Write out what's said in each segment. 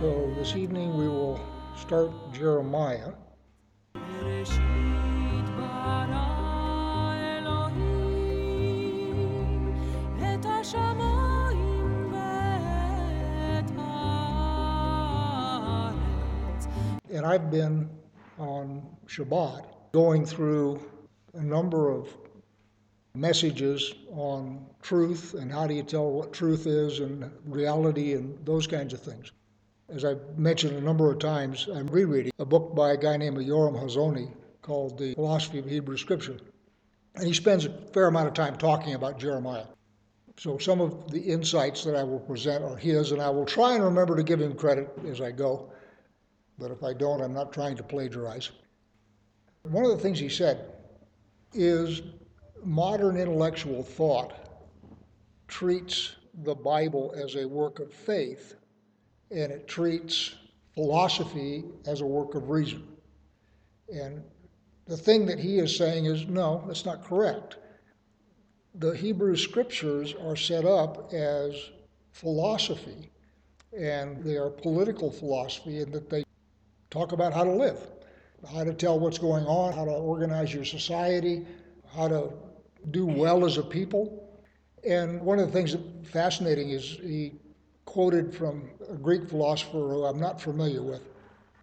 So this evening we will start Jeremiah. And I've been on Shabbat going through a number of messages on truth and how do you tell what truth is and reality and those kinds of things. As I've mentioned a number of times, I'm rereading a book by a guy named Yoram Hazony called The Philosophy of Hebrew Scripture. And he spends a fair amount of time talking about Jeremiah. So some of the insights that I will present are his, and I will try and remember to give him credit as I go. But if I don't, I'm not trying to plagiarize. One of the things he said is modern intellectual thought treats the Bible as a work of faith, and it treats philosophy as a work of reason. And the thing that he is saying is no, that's not correct. The Hebrew scriptures are set up as philosophy, and they are political philosophy in that they talk about how to live, how to tell what's going on, how to organize your society, how to do well as a people. And one of the things that's fascinating is he quoted from a Greek philosopher who I'm not familiar with,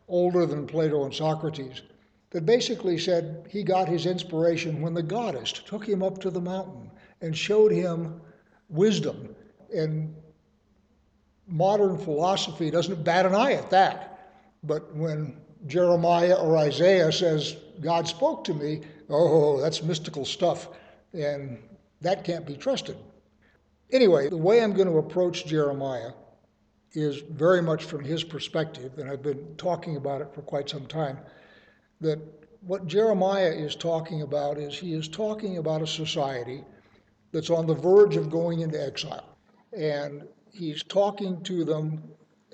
older than Plato and Socrates, that basically said he got his inspiration when the goddess took him up to the mountain and showed him wisdom. And modern philosophy doesn't bat an eye at that. But when Jeremiah or Isaiah says, God spoke to me, oh, that's mystical stuff, and that can't be trusted. Anyway, the way I'm going to approach Jeremiah is very much from his perspective, and I've been talking about it for quite some time. That what Jeremiah is talking about is he is talking about a society that's on the verge of going into exile. And he's talking to them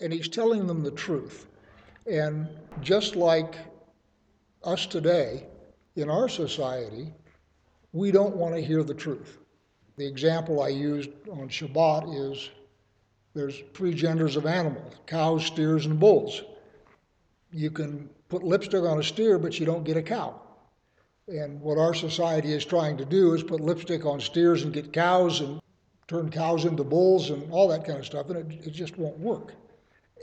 and he's telling them the truth. And just like us today, in our society, we don't want to hear the truth. The example I used on Shabbat is there's three genders of animals cows, steers, and bulls. You can put lipstick on a steer, but you don't get a cow. And what our society is trying to do is put lipstick on steers and get cows and turn cows into bulls and all that kind of stuff, and it, it just won't work.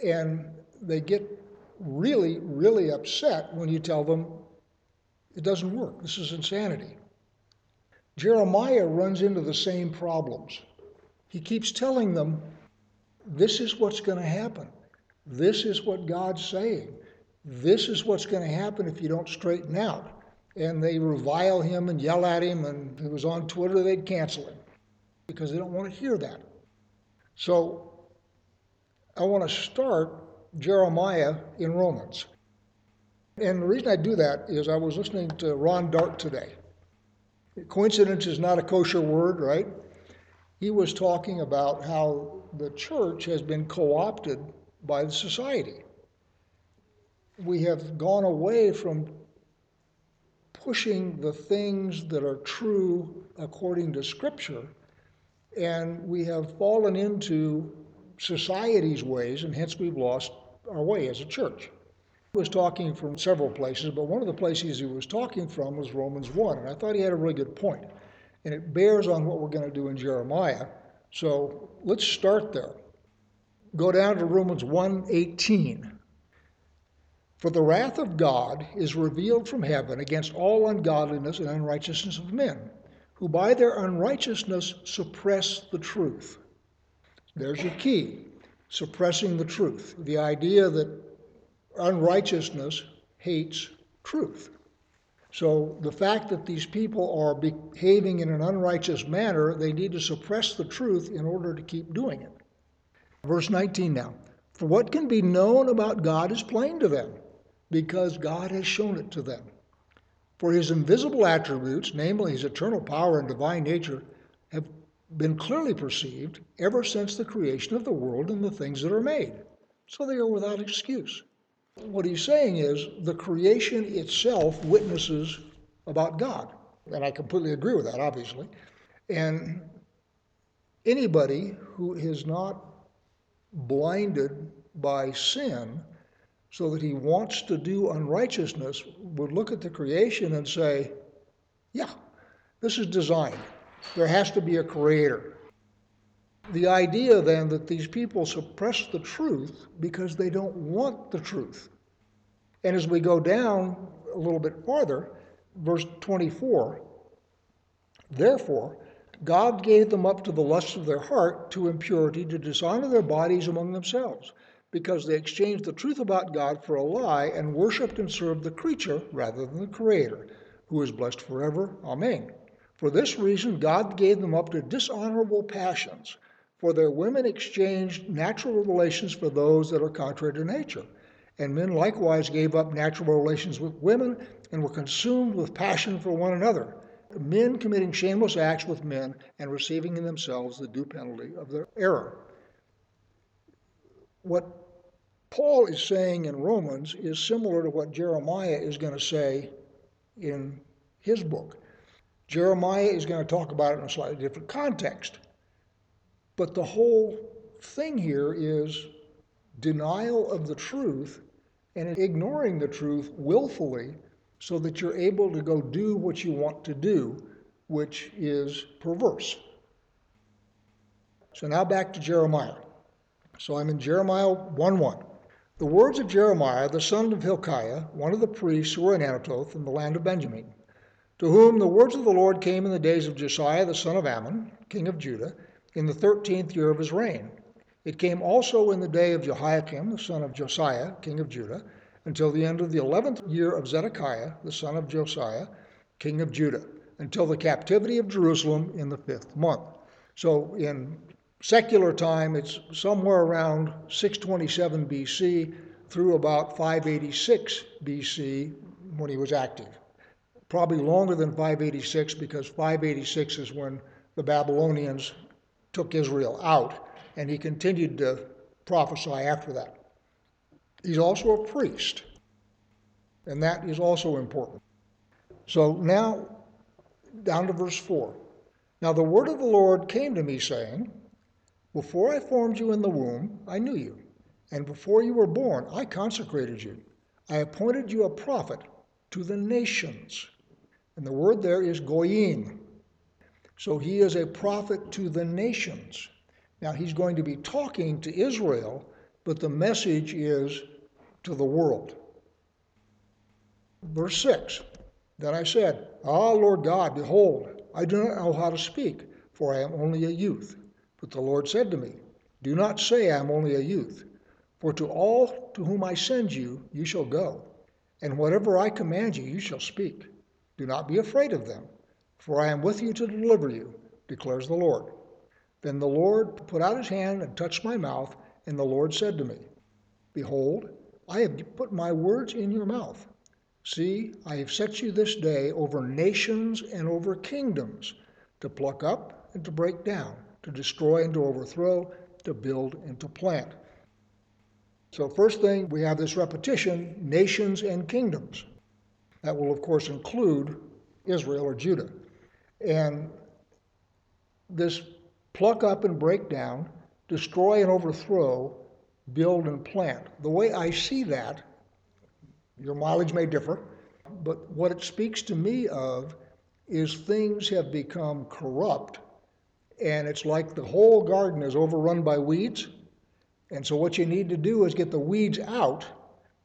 And they get really, really upset when you tell them it doesn't work. This is insanity. Jeremiah runs into the same problems. He keeps telling them, this is what's going to happen. This is what God's saying. This is what's going to happen if you don't straighten out. And they revile him and yell at him, and if it was on Twitter, they'd cancel him because they don't want to hear that. So I want to start Jeremiah in Romans. And the reason I do that is I was listening to Ron Dart today. Coincidence is not a kosher word, right? He was talking about how the church has been co opted by the society. We have gone away from pushing the things that are true according to Scripture, and we have fallen into society's ways, and hence we've lost our way as a church. Was talking from several places, but one of the places he was talking from was Romans 1, and I thought he had a really good point. And it bears on what we're going to do in Jeremiah. So let's start there. Go down to Romans 1:18. For the wrath of God is revealed from heaven against all ungodliness and unrighteousness of men, who by their unrighteousness suppress the truth. There's your key suppressing the truth. The idea that unrighteousness hates truth. So the fact that these people are behaving in an unrighteous manner, they need to suppress the truth in order to keep doing it. Verse 19 now. For what can be known about God is plain to them, because God has shown it to them. For his invisible attributes, namely his eternal power and divine nature, have been clearly perceived ever since the creation of the world and the things that are made. So they are without excuse. What he's saying is the creation itself witnesses about God. And I completely agree with that, obviously. And anybody who is not blinded by sin so that he wants to do unrighteousness would look at the creation and say, yeah, this is designed. There has to be a creator. The idea then that these people suppress the truth because they don't want the truth. And as we go down a little bit farther, verse 24, therefore, God gave them up to the lusts of their heart to impurity to dishonor their bodies among themselves, because they exchanged the truth about God for a lie and worshiped and served the creature rather than the Creator, who is blessed forever. Amen. For this reason, God gave them up to dishonorable passions, for their women exchanged natural relations for those that are contrary to nature. And men likewise gave up natural relations with women and were consumed with passion for one another men committing shameless acts with men and receiving in themselves the due penalty of their error. What Paul is saying in Romans is similar to what Jeremiah is going to say in his book. Jeremiah is going to talk about it in a slightly different context. But the whole thing here is denial of the truth and ignoring the truth willfully so that you're able to go do what you want to do, which is perverse. So now back to Jeremiah. So I'm in Jeremiah 1 1. The words of Jeremiah, the son of Hilkiah, one of the priests who were in Anathoth in the land of Benjamin, to whom the words of the Lord came in the days of Josiah the son of Amon, king of Judah, in the thirteenth year of his reign. It came also in the day of Jehoiakim, the son of Josiah, king of Judah, until the end of the eleventh year of Zedekiah, the son of Josiah, king of Judah, until the captivity of Jerusalem in the fifth month. So in secular time, it's somewhere around 627 BC through about 586 BC when he was active. Probably longer than 586 because 586 is when the Babylonians took Israel out, and he continued to prophesy after that. He's also a priest, and that is also important. So now, down to verse 4. Now the word of the Lord came to me, saying, Before I formed you in the womb, I knew you, and before you were born, I consecrated you. I appointed you a prophet to the nations. And the word there is goyim. So he is a prophet to the nations. Now he's going to be talking to Israel, but the message is to the world. Verse 6 Then I said, Ah, Lord God, behold, I do not know how to speak, for I am only a youth. But the Lord said to me, Do not say I am only a youth, for to all to whom I send you, you shall go, and whatever I command you, you shall speak. Do not be afraid of them, for I am with you to deliver you, declares the Lord. Then the Lord put out his hand and touched my mouth, and the Lord said to me, Behold, I have put my words in your mouth. See, I have set you this day over nations and over kingdoms, to pluck up and to break down, to destroy and to overthrow, to build and to plant. So, first thing, we have this repetition nations and kingdoms. That will, of course, include Israel or Judah. And this pluck up and break down, destroy and overthrow build and plant. The way I see that, your mileage may differ, but what it speaks to me of is things have become corrupt and it's like the whole garden is overrun by weeds. And so what you need to do is get the weeds out.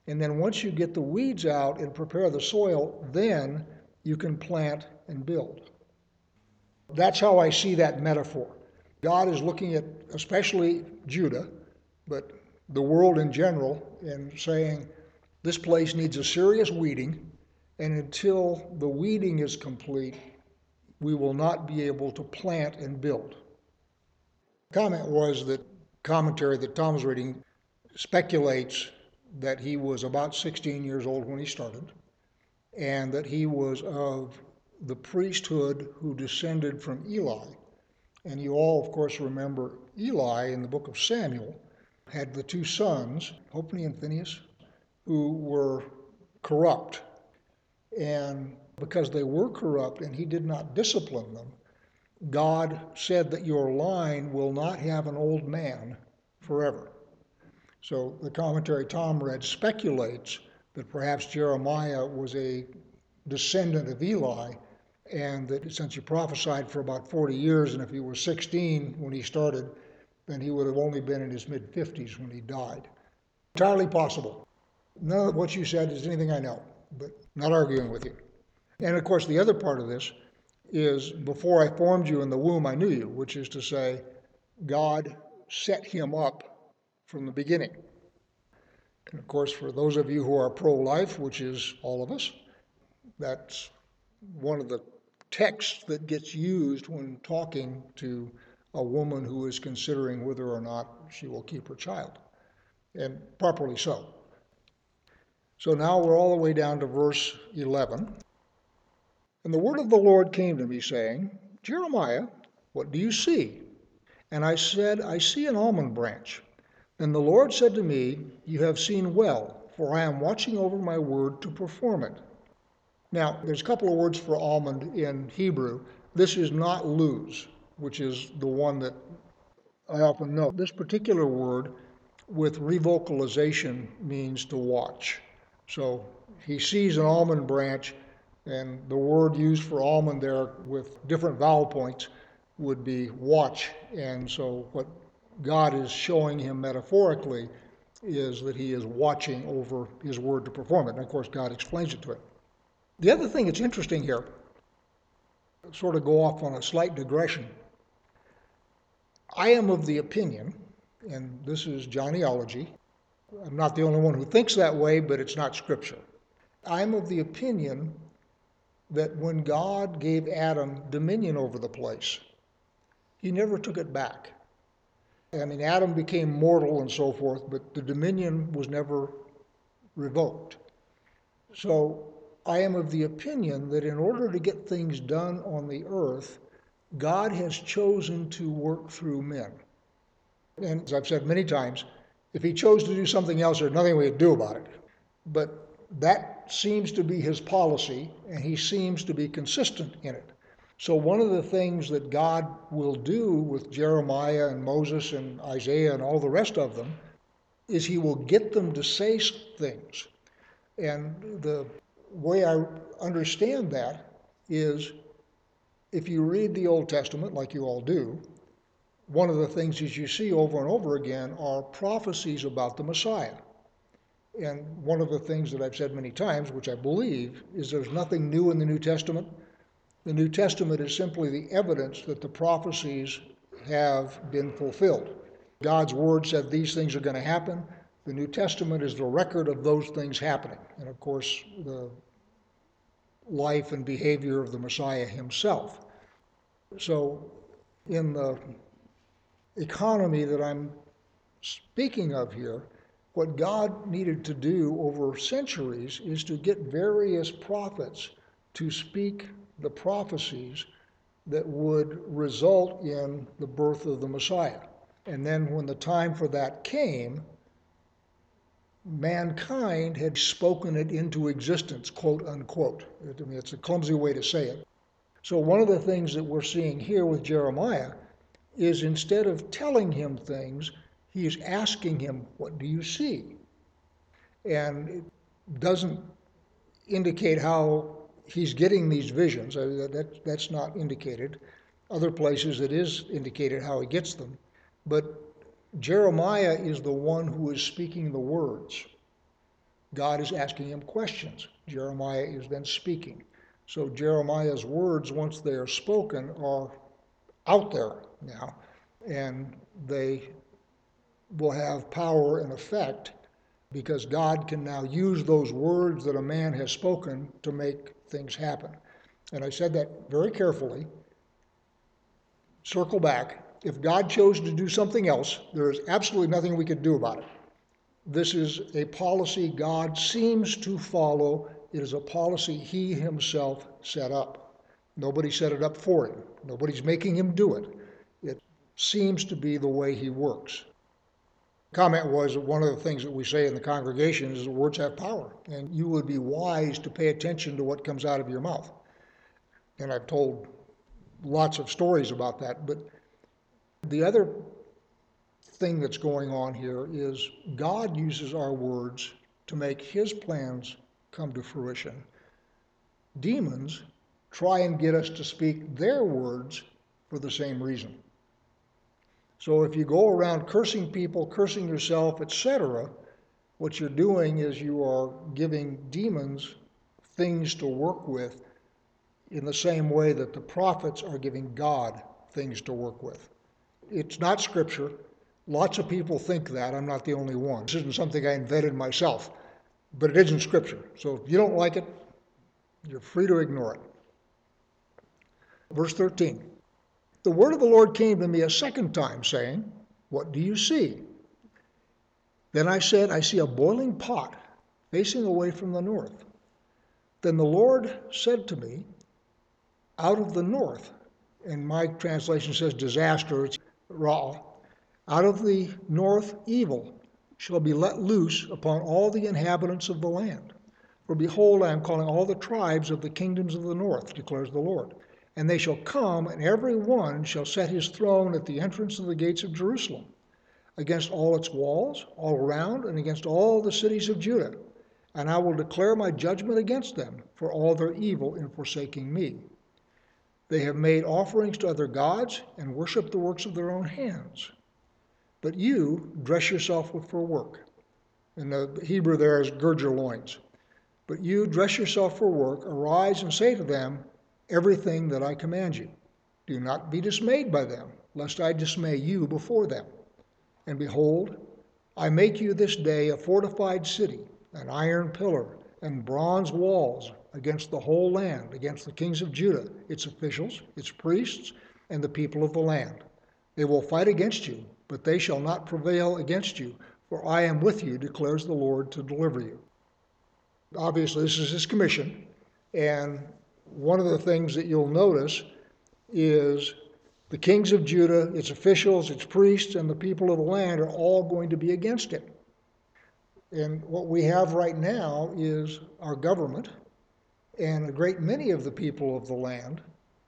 And then once you get the weeds out and prepare the soil, then you can plant and build. That's how I see that metaphor. God is looking at especially Judah, but the world in general and saying this place needs a serious weeding, and until the weeding is complete, we will not be able to plant and build. Comment was that commentary that Tom was reading speculates that he was about 16 years old when he started, and that he was of the priesthood who descended from Eli. And you all, of course, remember Eli in the book of Samuel had the two sons, Hophni and Phinehas, who were corrupt. And because they were corrupt and he did not discipline them, God said that your line will not have an old man forever. So the commentary Tom read speculates that perhaps Jeremiah was a descendant of Eli, and that since he prophesied for about 40 years, and if he was 16 when he started, then he would have only been in his mid 50s when he died. Entirely possible. None of what you said is anything I know, but not arguing with you. And of course, the other part of this is before I formed you in the womb, I knew you, which is to say, God set him up from the beginning. And of course, for those of you who are pro life, which is all of us, that's one of the texts that gets used when talking to a woman who is considering whether or not she will keep her child, and properly so. So now we're all the way down to verse 11. And the word of the Lord came to me, saying, Jeremiah, what do you see? And I said, I see an almond branch. And the Lord said to me, You have seen well, for I am watching over my word to perform it. Now, there's a couple of words for almond in Hebrew. This is not luz, which is the one that I often know. This particular word with revocalization means to watch. So he sees an almond branch, and the word used for almond there with different vowel points would be watch. And so what God is showing him metaphorically is that he is watching over his word to perform it. And of course, God explains it to him. The other thing that's interesting here, sort of go off on a slight digression. I am of the opinion, and this is Johnnyology, I'm not the only one who thinks that way, but it's not scripture. I'm of the opinion that when God gave Adam dominion over the place, he never took it back. I mean, Adam became mortal and so forth, but the dominion was never revoked. So I am of the opinion that in order to mm-hmm. get things done on the earth, God has chosen to work through men. And as I've said many times, if he chose to do something else, there's nothing we could do about it. But that seems to be his policy, and he seems to be consistent in it. So, one of the things that God will do with Jeremiah and Moses and Isaiah and all the rest of them is he will get them to say things. And the way I understand that is if you read the Old Testament, like you all do, one of the things that you see over and over again are prophecies about the Messiah. And one of the things that I've said many times, which I believe, is there's nothing new in the New Testament. The New Testament is simply the evidence that the prophecies have been fulfilled. God's word said these things are going to happen. The New Testament is the record of those things happening. And of course, the life and behavior of the Messiah himself. So, in the economy that I'm speaking of here, what God needed to do over centuries is to get various prophets to speak the prophecies that would result in the birth of the Messiah. And then when the time for that came, mankind had spoken it into existence, quote unquote. I mean, it's a clumsy way to say it. So, one of the things that we're seeing here with Jeremiah is instead of telling him things, he is asking him, What do you see? And it doesn't indicate how he's getting these visions. That, that's not indicated. Other places it is indicated how he gets them. But Jeremiah is the one who is speaking the words. God is asking him questions. Jeremiah is then speaking. So Jeremiah's words, once they are spoken, are out there now, and they will have power and effect because God can now use those words that a man has spoken to make things happen. And I said that very carefully. Circle back. If God chose to do something else, there is absolutely nothing we could do about it. This is a policy God seems to follow. It is a policy he himself set up. Nobody set it up for him. Nobody's making him do it. It seems to be the way he works. Comment was that one of the things that we say in the congregation is that words have power, and you would be wise to pay attention to what comes out of your mouth. And I've told lots of stories about that, but the other thing that's going on here is God uses our words to make his plans come to fruition. Demons try and get us to speak their words for the same reason. So if you go around cursing people, cursing yourself, etc., what you're doing is you are giving demons things to work with in the same way that the prophets are giving God things to work with. It's not scripture. Lots of people think that. I'm not the only one. This isn't something I invented myself, but it isn't scripture. So if you don't like it, you're free to ignore it. Verse 13 The word of the Lord came to me a second time, saying, What do you see? Then I said, I see a boiling pot facing away from the north. Then the Lord said to me, Out of the north, and my translation says disaster, Ra, out of the north evil shall be let loose upon all the inhabitants of the land. For behold, I am calling all the tribes of the kingdoms of the north, declares the Lord. And they shall come, and every one shall set his throne at the entrance of the gates of Jerusalem, against all its walls, all around, and against all the cities of Judah. And I will declare my judgment against them for all their evil in forsaking me. They have made offerings to other gods and worshiped the works of their own hands. But you dress yourself for work. And the Hebrew there is gird your loins. But you dress yourself for work, arise and say to them everything that I command you. Do not be dismayed by them, lest I dismay you before them. And behold, I make you this day a fortified city, an iron pillar, and bronze walls against the whole land, against the kings of Judah, its officials, its priests, and the people of the land. They will fight against you, but they shall not prevail against you, for I am with you, declares the Lord, to deliver you. Obviously, this is his commission, and one of the things that you'll notice is the kings of Judah, its officials, its priests, and the people of the land are all going to be against it. And what we have right now is our government, and a great many of the people of the land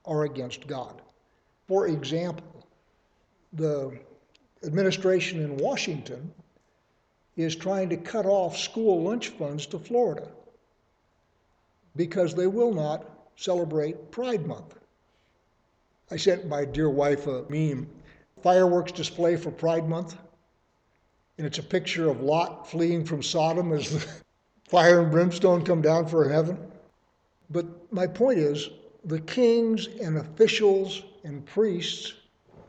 are against God. For example, the administration in Washington is trying to cut off school lunch funds to Florida because they will not celebrate Pride Month. I sent my dear wife a meme fireworks display for Pride Month, and it's a picture of Lot fleeing from Sodom as the fire and brimstone come down for heaven. But my point is the kings and officials and priests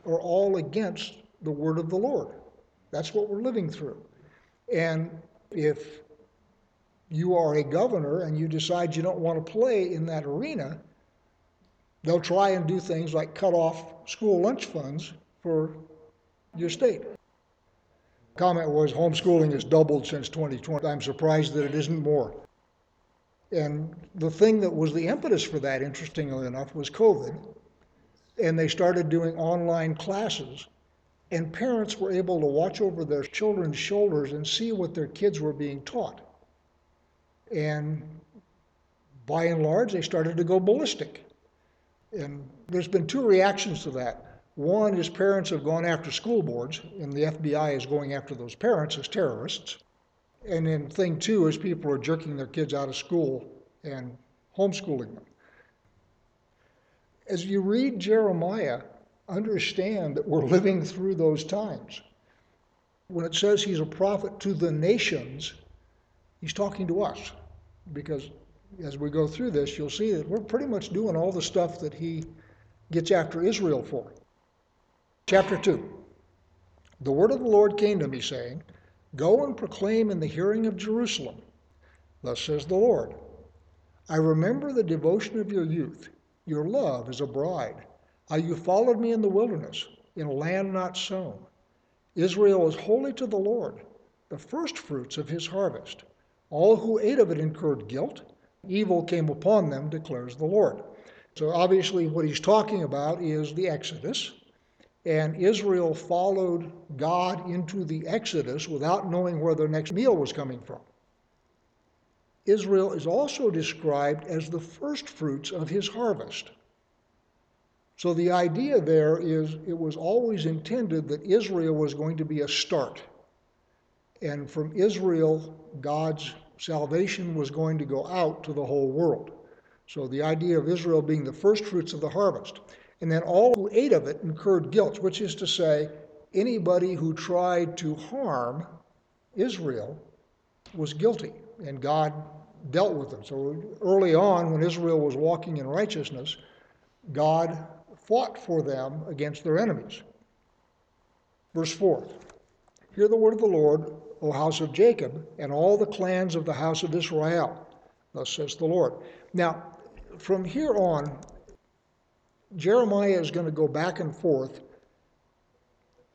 are all against the word of the Lord. That's what we're living through. And if you are a governor and you decide you don't want to play in that arena, they'll try and do things like cut off school lunch funds for your state. Comment was homeschooling has doubled since 2020. I'm surprised that it isn't more. And the thing that was the impetus for that, interestingly enough, was COVID. And they started doing online classes. And parents were able to watch over their children's shoulders and see what their kids were being taught. And by and large, they started to go ballistic. And there's been two reactions to that. One is parents have gone after school boards, and the FBI is going after those parents as terrorists. And then thing two is people are jerking their kids out of school and homeschooling them. As you read Jeremiah, understand that we're living through those times. When it says he's a prophet to the nations, he's talking to us because as we go through this, you'll see that we're pretty much doing all the stuff that he gets after Israel for. Chapter 2 The word of the Lord came to me, saying, Go and proclaim in the hearing of Jerusalem, Thus says the Lord, I remember the devotion of your youth, your love as a bride, how you followed me in the wilderness, in a land not sown. Israel is holy to the Lord, the firstfruits of his harvest. All who ate of it incurred guilt. Evil came upon them, declares the Lord. So obviously, what he's talking about is the Exodus. And Israel followed God into the Exodus without knowing where their next meal was coming from. Israel is also described as the firstfruits of his harvest. So the idea there is it was always intended that Israel was going to be a start. And from Israel, God's salvation was going to go out to the whole world. So the idea of Israel being the first fruits of the harvest. And then all who ate of it incurred guilt, which is to say, anybody who tried to harm Israel was guilty, and God dealt with them. So early on, when Israel was walking in righteousness, God fought for them against their enemies. Verse 4 Hear the word of the Lord, O house of Jacob, and all the clans of the house of Israel. Thus says the Lord. Now, from here on, Jeremiah is going to go back and forth.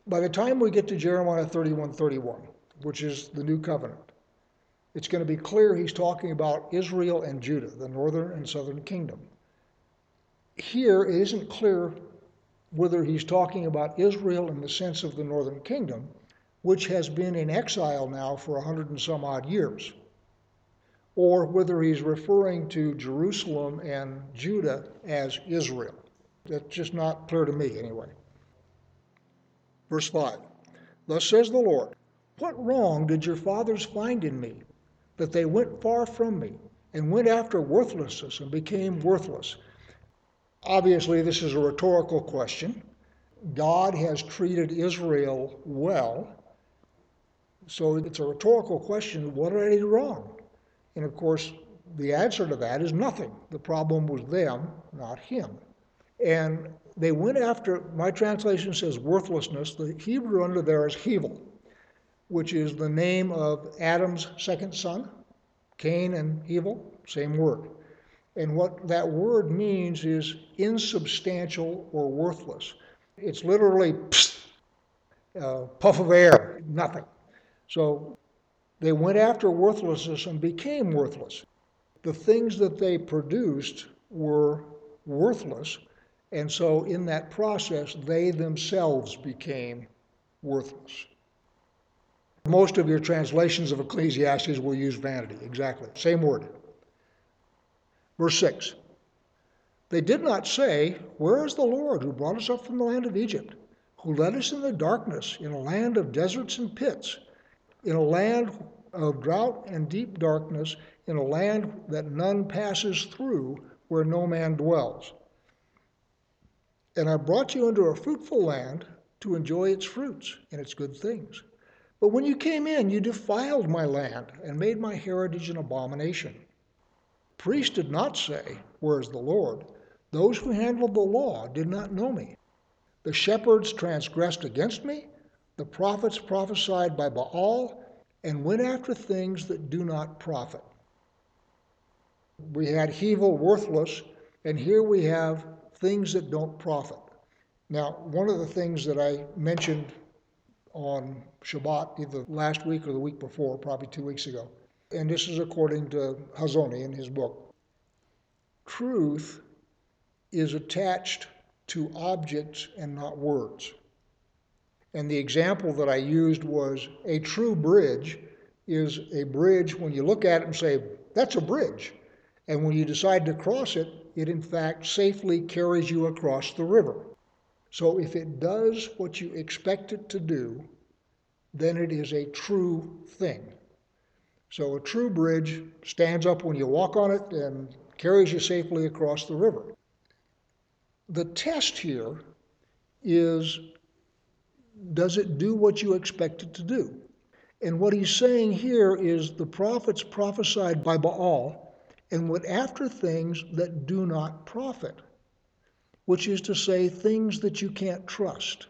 By the time we get to Jeremiah 31 31, which is the new covenant, it's going to be clear he's talking about Israel and Judah, the northern and southern kingdom. Here, it isn't clear whether he's talking about Israel in the sense of the northern kingdom, which has been in exile now for a hundred and some odd years, or whether he's referring to Jerusalem and Judah as Israel. That's just not clear to me, anyway. Verse 5 Thus says the Lord, What wrong did your fathers find in me, that they went far from me, and went after worthlessness and became worthless? Obviously, this is a rhetorical question. God has treated Israel well. So it's a rhetorical question what did I do wrong? And of course, the answer to that is nothing. The problem was them, not him. And they went after, my translation says worthlessness. The Hebrew under there is Hevel, which is the name of Adam's second son, Cain and Hevel, same word. And what that word means is insubstantial or worthless. It's literally psst, uh, puff of air, nothing. So they went after worthlessness and became worthless. The things that they produced were worthless, and so in that process, they themselves became worthless. Most of your translations of Ecclesiastes will use vanity, exactly, same word. Verse 6 They did not say, Where is the Lord who brought us up from the land of Egypt, who led us in the darkness, in a land of deserts and pits, in a land of drought and deep darkness, in a land that none passes through, where no man dwells? And I brought you into a fruitful land to enjoy its fruits and its good things. But when you came in, you defiled my land and made my heritage an abomination. Priests did not say, Where is the Lord? Those who handled the law did not know me. The shepherds transgressed against me. The prophets prophesied by Baal and went after things that do not profit. We had Hevel worthless, and here we have things that don't profit. Now, one of the things that I mentioned on Shabbat, either last week or the week before, probably two weeks ago, and this is according to Hazony in his book. Truth is attached to objects and not words. And the example that I used was a true bridge is a bridge when you look at it and say, that's a bridge. And when you decide to cross it, it in fact safely carries you across the river. So if it does what you expect it to do, then it is a true thing. So a true bridge stands up when you walk on it and carries you safely across the river. The test here is does it do what you expect it to do? And what he's saying here is the prophets prophesied by Baal and went after things that do not profit, which is to say, things that you can't trust.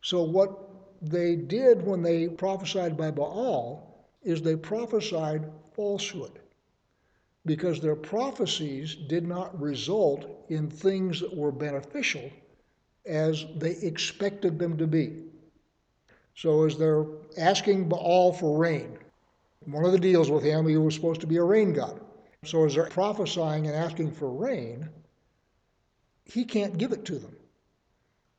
So, what they did when they prophesied by Baal is they prophesied falsehood because their prophecies did not result in things that were beneficial as they expected them to be. So, as they're asking Baal for rain, one of the deals with him, he was supposed to be a rain god. So, as they're prophesying and asking for rain, he can't give it to them.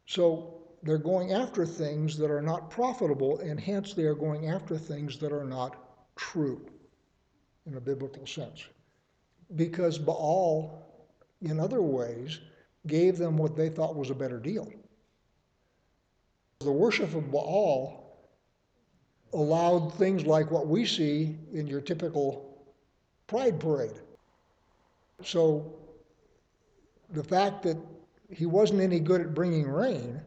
So, they're going after things that are not profitable, and hence they are going after things that are not true in a biblical sense. Because Baal, in other ways, gave them what they thought was a better deal. The worship of Baal allowed things like what we see in your typical pride parade. So the fact that he wasn't any good at bringing rain,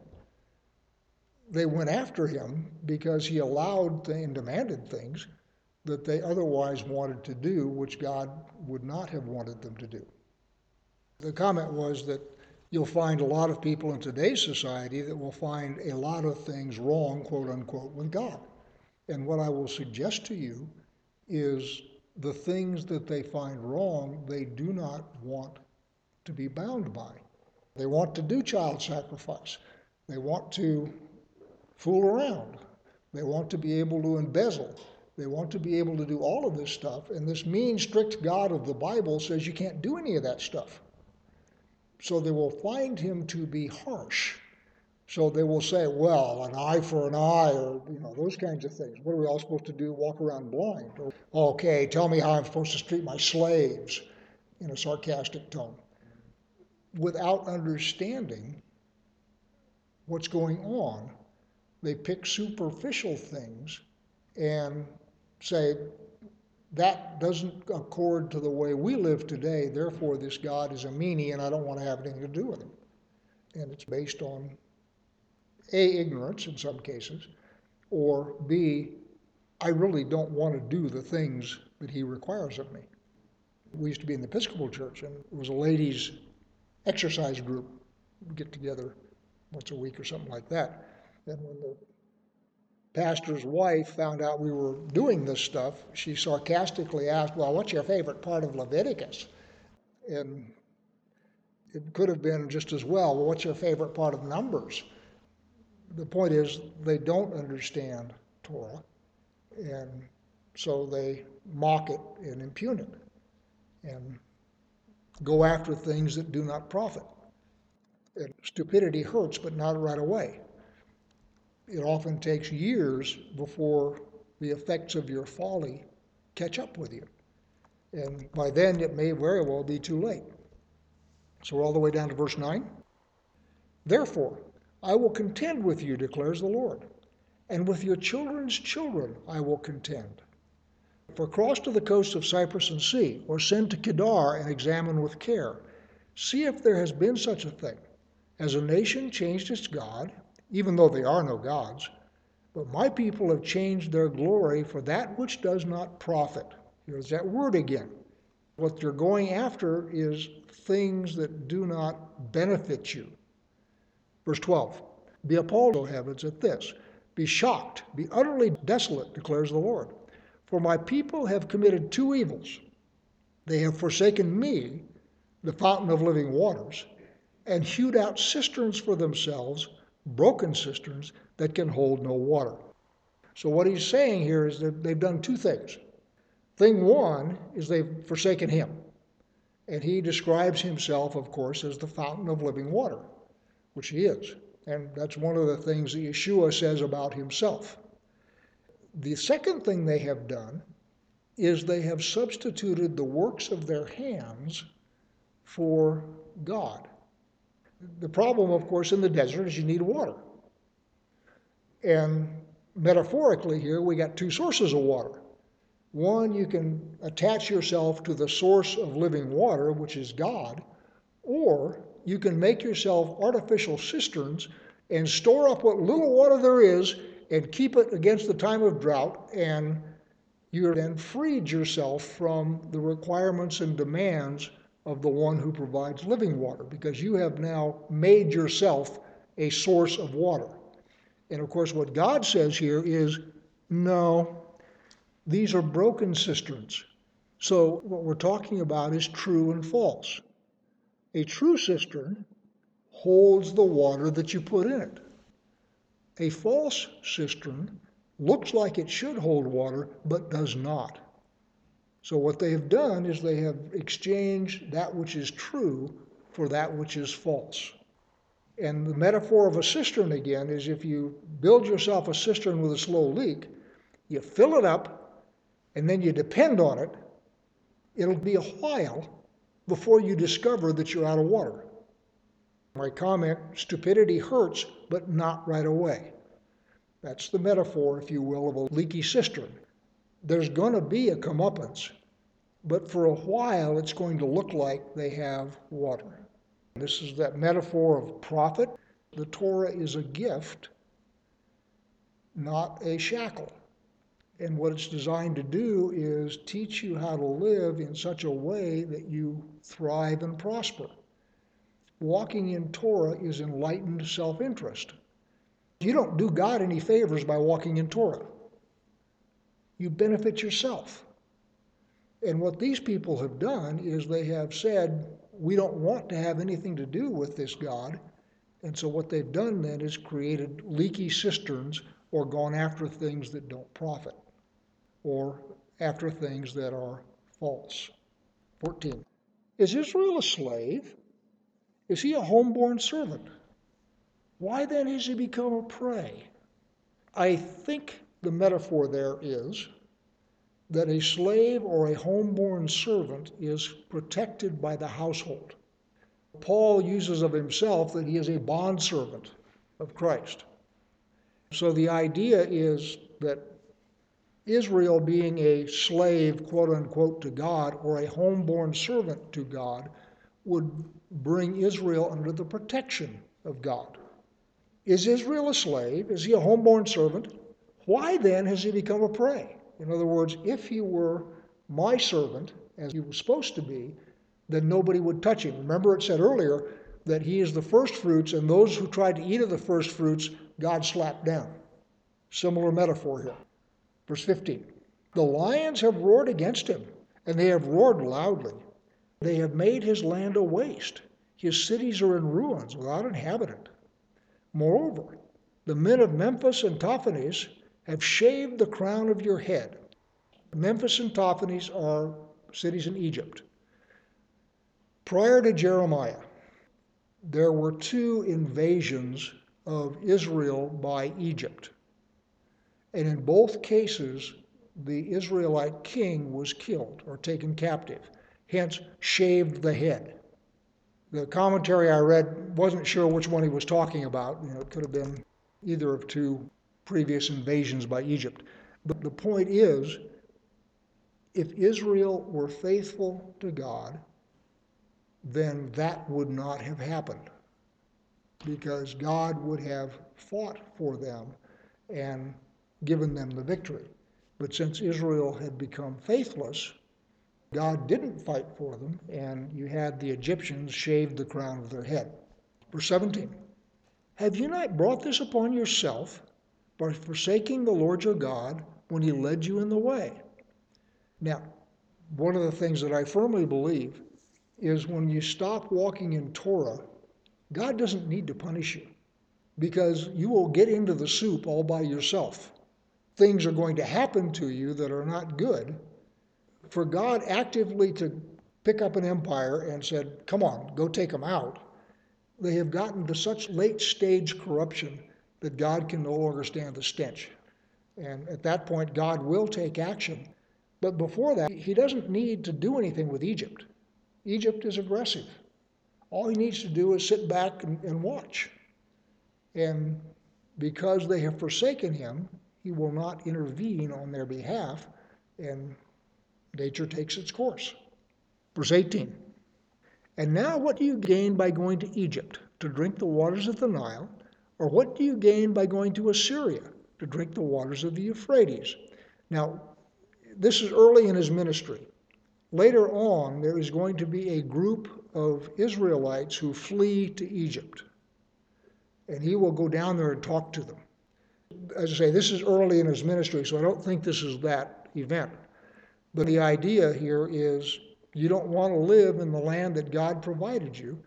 they went after him because he allowed and demanded things that they otherwise wanted to do, which God would not have wanted them to do. The comment was that you'll find a lot of people in today's society that will find a lot of things wrong, quote unquote, with God. And what I will suggest to you is the things that they find wrong, they do not want to be bound by. They want to do child sacrifice. They want to fool around. They want to be able to embezzle. They want to be able to do all of this stuff. And this mean, strict God of the Bible says you can't do any of that stuff. So they will find him to be harsh. So they will say, well, an eye for an eye, or you know, those kinds of things. What are we all supposed to do? Walk around blind? Or, okay, tell me how I'm supposed to treat my slaves in a sarcastic tone. Without understanding what's going on, they pick superficial things and say, that doesn't accord to the way we live today, therefore this God is a meanie and I don't want to have anything to do with him. And it's based on A, ignorance in some cases, or B, I really don't want to do the things that he requires of me. We used to be in the Episcopal Church, and it was a ladies' exercise group. We'd get together once a week or something like that. And when the pastor's wife found out we were doing this stuff, she sarcastically asked, Well, what's your favorite part of Leviticus? And it could have been just as well, Well, what's your favorite part of Numbers? The point is, they don't understand Torah, and so they mock it and impugn it and go after things that do not profit. And stupidity hurts, but not right away it often takes years before the effects of your folly catch up with you. And by then, it may very well be too late. So we're all the way down to verse 9. Therefore, I will contend with you, declares the Lord, and with your children's children I will contend. For cross to the coast of Cyprus and see, or send to Kedar and examine with care. See if there has been such a thing. Has a nation changed its God even though they are no gods. But my people have changed their glory for that which does not profit. Here's that word again. What you're going after is things that do not benefit you. Verse 12 Be appalled, O heavens, at this. Be shocked, be utterly desolate, declares the Lord. For my people have committed two evils. They have forsaken me, the fountain of living waters, and hewed out cisterns for themselves broken cisterns that can hold no water. So, what he's saying here is that they've done two things. Thing one is they've forsaken him. And he describes himself, of course, as the fountain of living water, which he is. And that's one of the things that Yeshua says about himself. The second thing they have done is they have substituted the works of their hands for God. The problem, of course, in the desert is you need water. And metaphorically, here we got two sources of water. One, you can attach yourself to the source of living water, which is God, or you can make yourself artificial cisterns and store up what little water there is and keep it against the time of drought, and you then freed yourself from the requirements and demands of the one who provides living water because you have now made yourself a source of water. And of course, what God says here is no, these are broken cisterns. So, what we're talking about is true and false. A true cistern holds the water that you put in it. A false cistern looks like it should hold water, but does not. So, what they have done is they have exchanged that which is true for that which is false. And the metaphor of a cistern again is if you build yourself a cistern with a slow leak, you fill it up, and then you depend on it, it'll be a while before you discover that you're out of water. My comment stupidity hurts, but not right away. That's the metaphor, if you will, of a leaky cistern. There's going to be a comeuppance, but for a while it's going to look like they have water. This is that metaphor of profit. The Torah is a gift, not a shackle. And what it's designed to do is teach you how to live in such a way that you thrive and prosper. Walking in Torah is enlightened self interest. You don't do God any favors by walking in Torah, you benefit yourself. And what these people have done is they have said, we don't want to have anything to do with this God. And so what they've done then is created leaky cisterns or gone after things that don't profit or after things that are false. 14. Is Israel a slave? Is he a homeborn servant? Why then has he become a prey? I think the metaphor there is that a slave or a homeborn servant is protected by the household. Paul uses of himself that he is a bondservant of Christ. So the idea is that Israel being a slave, quote unquote, to God or a homeborn servant to God would bring Israel under the protection of God. Is Israel a slave? Is he a homeborn servant? Why then has he become a prey? In other words, if he were my servant, as he was supposed to be, then nobody would touch him. Remember, it said earlier that he is the first fruits, and those who tried to eat of the first fruits, God slapped down. Similar metaphor here. Verse 15 The lions have roared against him, and they have roared loudly. They have made his land a waste. His cities are in ruins without inhabitant. Moreover, the men of Memphis and Tahpanhes have shaved the crown of your head. Memphis and Tahpanhes are cities in Egypt. Prior to Jeremiah, there were two invasions of Israel by Egypt. And in both cases, the Israelite king was killed or taken captive, hence, shaved the head. The commentary I read wasn't sure which one he was talking about. You know, it could have been either of two previous invasions by Egypt. But the point is, if Israel were faithful to God, then that would not have happened because God would have fought for them and given them the victory. But since Israel had become faithless, God didn't fight for them, and you had the Egyptians shave the crown of their head. Verse 17 Have you not brought this upon yourself by forsaking the Lord your God when he led you in the way? Now, one of the things that I firmly believe is when you stop walking in Torah, God doesn't need to punish you because you will get into the soup all by yourself things are going to happen to you that are not good, for God actively to pick up an empire and said, Come on, go take them out, they have gotten to such late stage corruption that God can no longer stand the stench. And at that point, God will take action. But before that, he doesn't need to do anything with Egypt. Egypt is aggressive. All he needs to do is sit back and, and watch. And because they have forsaken him, he will not intervene on their behalf, and nature takes its course. Verse 18 And now what do you gain by going to Egypt to drink the waters of the Nile? Or what do you gain by going to Assyria to drink the waters of the Euphrates? Now, this is early in his ministry. Later on, there is going to be a group of Israelites who flee to Egypt. And he will go down there and talk to them as I say, this is early in his ministry, so I don't think this is that event. But the idea here is you don't want to live in the land that God provided you.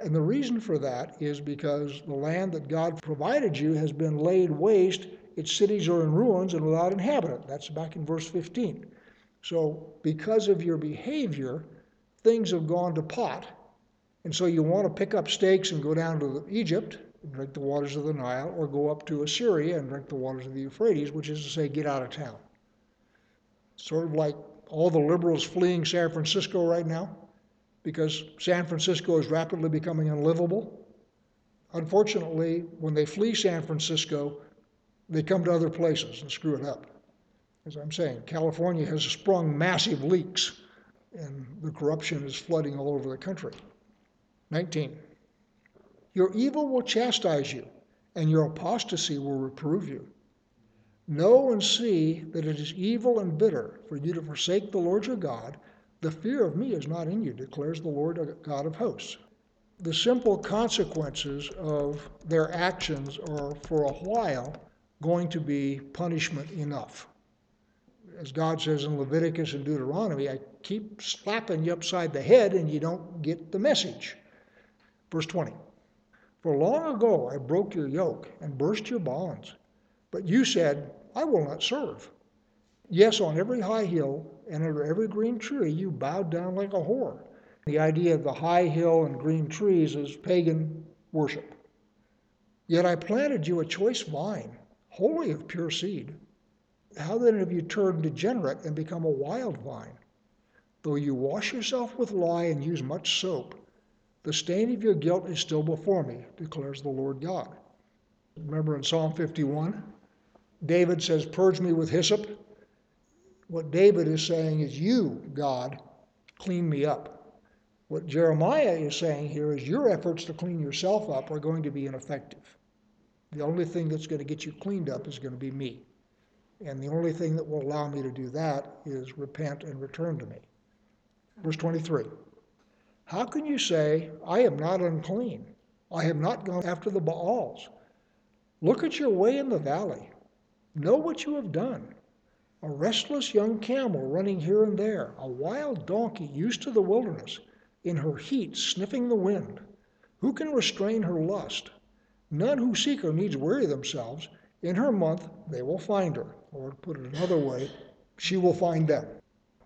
And the reason for that is because the land that God provided you has been laid waste, its cities are in ruins and without inhabitant. That's back in verse 15. So, because of your behavior, things have gone to pot. And so you want to pick up stakes and go down to Egypt drink the waters of the Nile, or go up to Assyria and drink the waters of the Euphrates, which is to say, get out of town. Sort of like all the liberals fleeing San Francisco right now, because San Francisco is rapidly becoming unlivable. Unfortunately, when they flee San Francisco, they come to other places and screw it up. As I'm saying, California has sprung massive leaks and the corruption is flooding all over the country. 19. Your evil will chastise you, and your apostasy will reprove you. Know and see that it is evil and bitter for you to forsake the Lord your God. The fear of me is not in you, declares the Lord uh, God of hosts. The simple consequences of their actions are, for a while, going to be punishment enough. As God says in Leviticus and Deuteronomy, I keep slapping you upside the head and you don't get the message. Verse 20 For long ago I broke your yoke and burst your bonds. But you said, I will not serve. Yes, on every high hill and under every green tree you bowed down like a whore. The idea of the high hill and green trees is pagan worship. Yet I planted you a choice vine, wholly of pure seed. How then have you turned degenerate and become a wild vine? Though you wash yourself with lye and use much soap, the stain of your guilt is still before me, declares the Lord God. Remember in Psalm 51? David says, Purge me with hyssop. What David is saying is, You, God, clean me up. What Jeremiah is saying here is, Your efforts to clean yourself up are going to be ineffective. The only thing that's going to get you cleaned up is going to be me. And the only thing that will allow me to do that is repent and return to me. Verse 23 How can you say, I am not unclean? I have not gone after the Baals. Look at your way in the valley. Know what you have done. A restless young camel running here and there, a wild donkey used to the wilderness, in her heat sniffing the wind. Who can restrain her lust? None who seek her needs weary themselves. In her month they will find her. Or to put it another way, she will find them.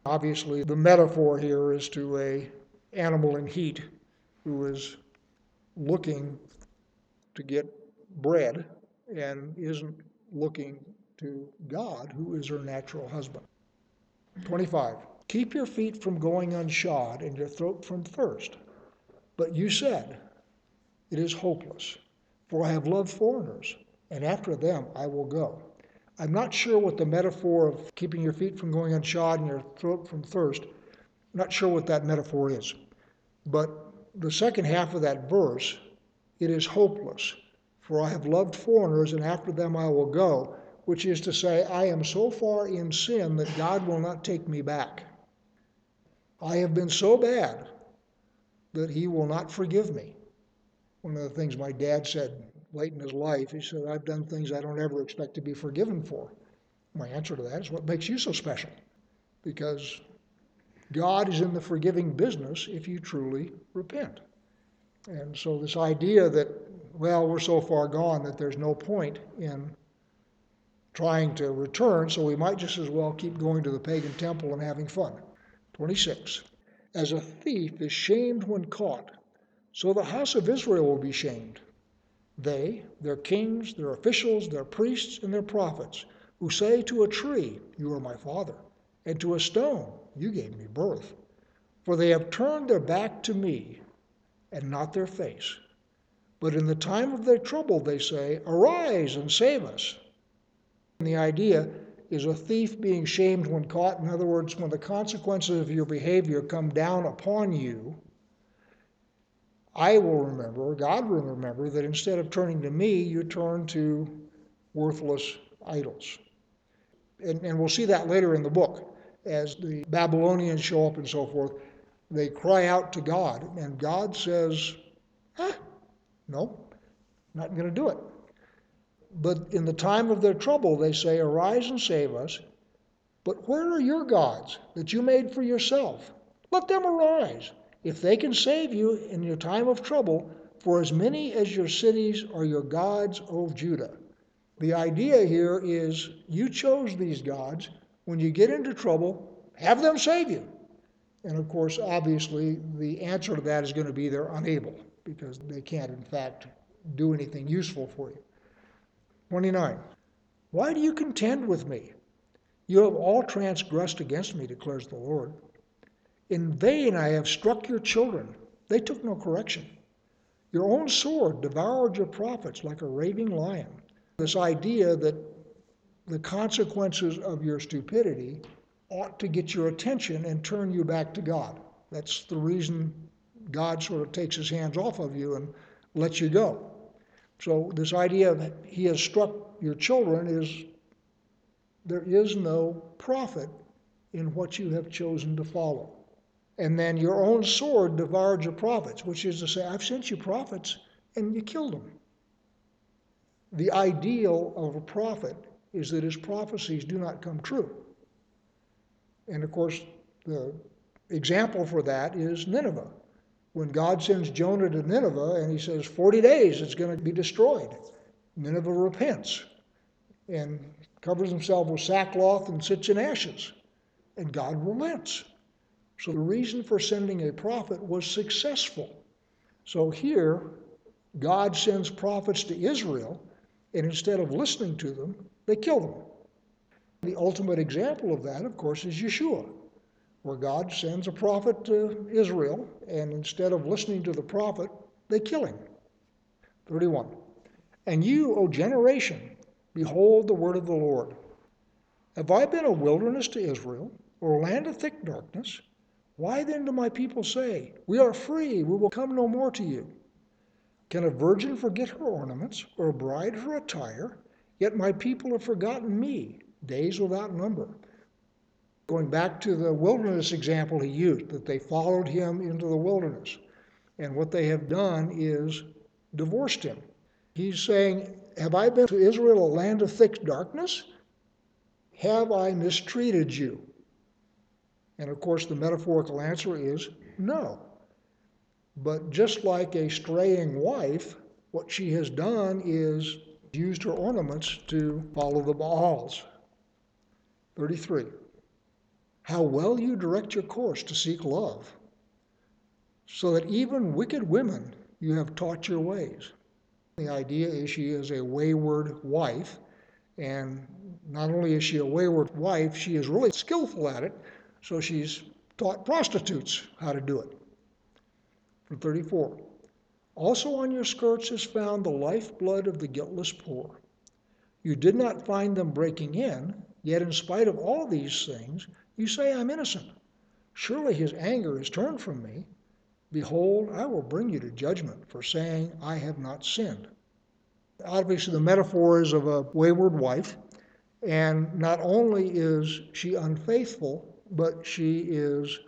Obviously, the metaphor here is to a animal in heat who is looking to get bred and isn't looking to God, who is her natural husband. 25. Keep your feet from going unshod and your throat from thirst. But you said, It is hopeless, for I have loved foreigners, and after them I will go. I'm not sure what the metaphor of keeping your feet from going unshod and your throat from thirst, not sure what that metaphor is. But the second half of that verse, it is hopeless, for I have loved foreigners, and after them I will go which is to say, I am so far in sin that God will not take me back. I have been so bad that He will not forgive me. One of the things my dad said late in his life, he said, I've done things I don't ever expect to be forgiven for. My answer to that is what makes you so special? Because God is in the forgiving business if you truly repent. And so, this idea that, well, we're so far gone that there's no point in trying to return, so we might just as well keep going to the pagan temple and having fun. 26. As a thief is shamed when caught, so the house of Israel will be shamed. They, their kings, their officials, their priests, and their prophets, who say to a tree, You are my father, and to a stone, You gave me birth. For they have turned their back to me, and not their face. But in the time of their trouble they say, Arise and save us. The idea is a thief being shamed when caught. In other words, when the consequences of your behavior come down upon you, I will remember, God will remember, that instead of turning to me, you turn to worthless idols. And, and we'll see that later in the book. As the Babylonians show up and so forth, they cry out to God, and God says, ah, no, not going to do it. But in the time of their trouble, they say, Arise and save us. But where are your gods that you made for yourself? Let them arise. If they can save you in your time of trouble, for as many as your cities are your gods, O Judah. The idea here is you chose these gods. When you get into trouble, have them save you. And of course, obviously, the answer to that is going to be they're unable because they can't, in fact, do anything useful for you. 29. Why do you contend with me? You have all transgressed against me, declares the Lord. In vain I have struck your children. They took no correction. Your own sword devoured your prophets like a raving lion. This idea that the consequences of your stupidity ought to get your attention and turn you back to God. That's the reason God sort of takes his hands off of you and lets you go. So, this idea that he has struck your children is there is no profit in what you have chosen to follow. And then your own sword devoured your prophets, which is to say, I've sent you prophets and you killed them. The ideal of a prophet is that his prophecies do not come true. And of course, the example for that is Nineveh. When God sends Jonah to Nineveh and he says, 40 days it's going to be destroyed, Nineveh repents and covers himself with sackcloth and sits in ashes. And God relents. So the reason for sending a prophet was successful. So here, God sends prophets to Israel, and instead of listening to them, they kill them. The ultimate example of that, of course, is Yeshua, where God sends a prophet to Israel, and instead of listening to the prophet, they kill him. 31. And you, O generation, behold the word of the Lord. Have I been a wilderness to Israel, or a land of thick darkness? Why then do my people say, We are free, we will come no more to you? Can a virgin forget her ornaments, or a bride her attire? Yet my people have forgotten me, days without number. Going back to the wilderness example he used, that they followed him into the wilderness. And what they have done is divorced him. He's saying, Have I been to Israel a land of thick darkness? Have I mistreated you? And of course, the metaphorical answer is no. But just like a straying wife, what she has done is used her ornaments to follow the Baals. 33. How well you direct your course to seek love, so that even wicked women you have taught your ways. The idea is she is a wayward wife, and not only is she a wayward wife, she is really skillful at it, so she's taught prostitutes how to do it. For 34. Also on your skirts is found the lifeblood of the guiltless poor. You did not find them breaking in, yet in spite of all these things, you say, I'm innocent. Surely his anger is turned from me. Behold, I will bring you to judgment for saying, I have not sinned. Obviously, the metaphor is of a wayward wife, and not only is she unfaithful, but she is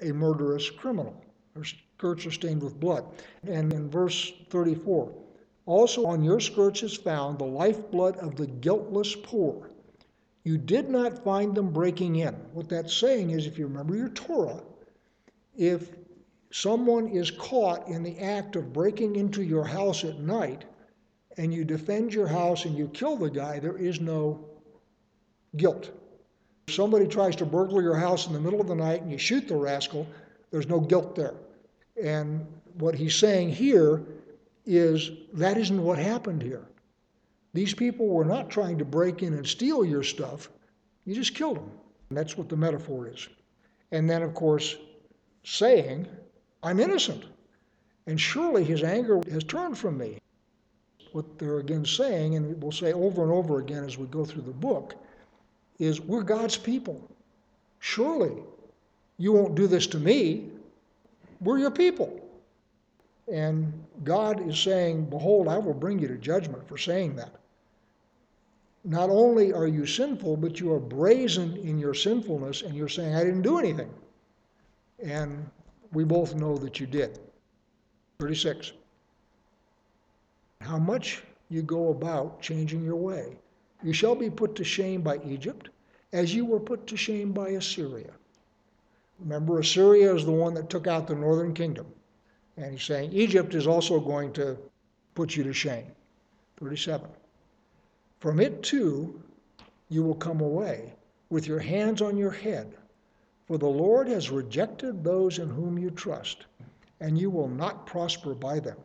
a murderous criminal. Skirts are stained with blood. And in verse 34, also on your skirts is found the lifeblood of the guiltless poor. You did not find them breaking in. What that's saying is, if you remember your Torah, if someone is caught in the act of breaking into your house at night and you defend your house and you kill the guy, there is no guilt. If somebody tries to burgle your house in the middle of the night and you shoot the rascal, there's no guilt there. And what he's saying here is that isn't what happened here. These people were not trying to break in and steal your stuff, you just killed them. And that's what the metaphor is. And then, of course, saying, I'm innocent. And surely his anger has turned from me. What they're again saying, and we'll say over and over again as we go through the book, is we're God's people. Surely you won't do this to me. We're your people. And God is saying, Behold, I will bring you to judgment for saying that. Not only are you sinful, but you are brazen in your sinfulness, and you're saying, I didn't do anything. And we both know that you did. 36. How much you go about changing your way. You shall be put to shame by Egypt, as you were put to shame by Assyria. Remember, Assyria is the one that took out the northern kingdom. And he's saying Egypt is also going to put you to shame. 37. From it too you will come away with your hands on your head, for the Lord has rejected those in whom you trust, and you will not prosper by them.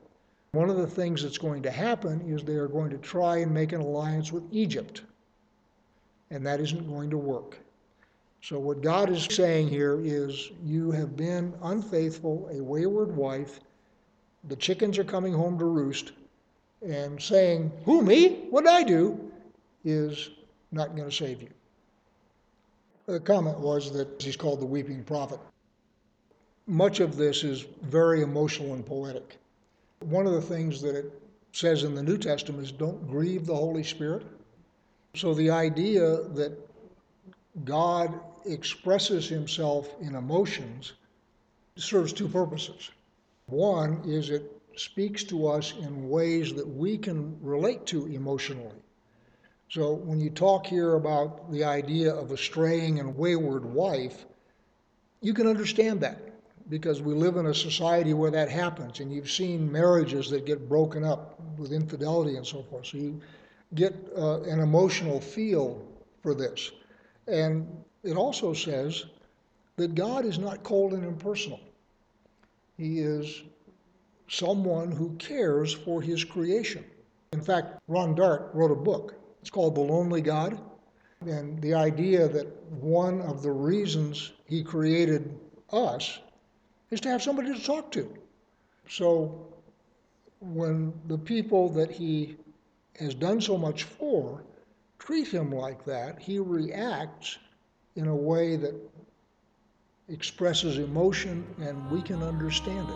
One of the things that's going to happen is they are going to try and make an alliance with Egypt. And that isn't going to work. So, what God is saying here is, You have been unfaithful, a wayward wife, the chickens are coming home to roost, and saying, Who, me? What did I do? is not going to save you. The comment was that he's called the weeping prophet. Much of this is very emotional and poetic. One of the things that it says in the New Testament is don't grieve the Holy Spirit. So the idea that God expresses himself in emotions serves two purposes. One is it speaks to us in ways that we can relate to emotionally. So when you talk here about the idea of a straying and wayward wife, you can understand that because we live in a society where that happens and you've seen marriages that get broken up with infidelity and so forth. So you get uh, an emotional feel for this. And it also says that God is not cold and impersonal. He is someone who cares for his creation. In fact, Ron Dart wrote a book. It's called The Lonely God. And the idea that one of the reasons he created us is to have somebody to talk to. So when the people that he has done so much for treat him like that, he reacts in a way that expresses emotion and we can understand it.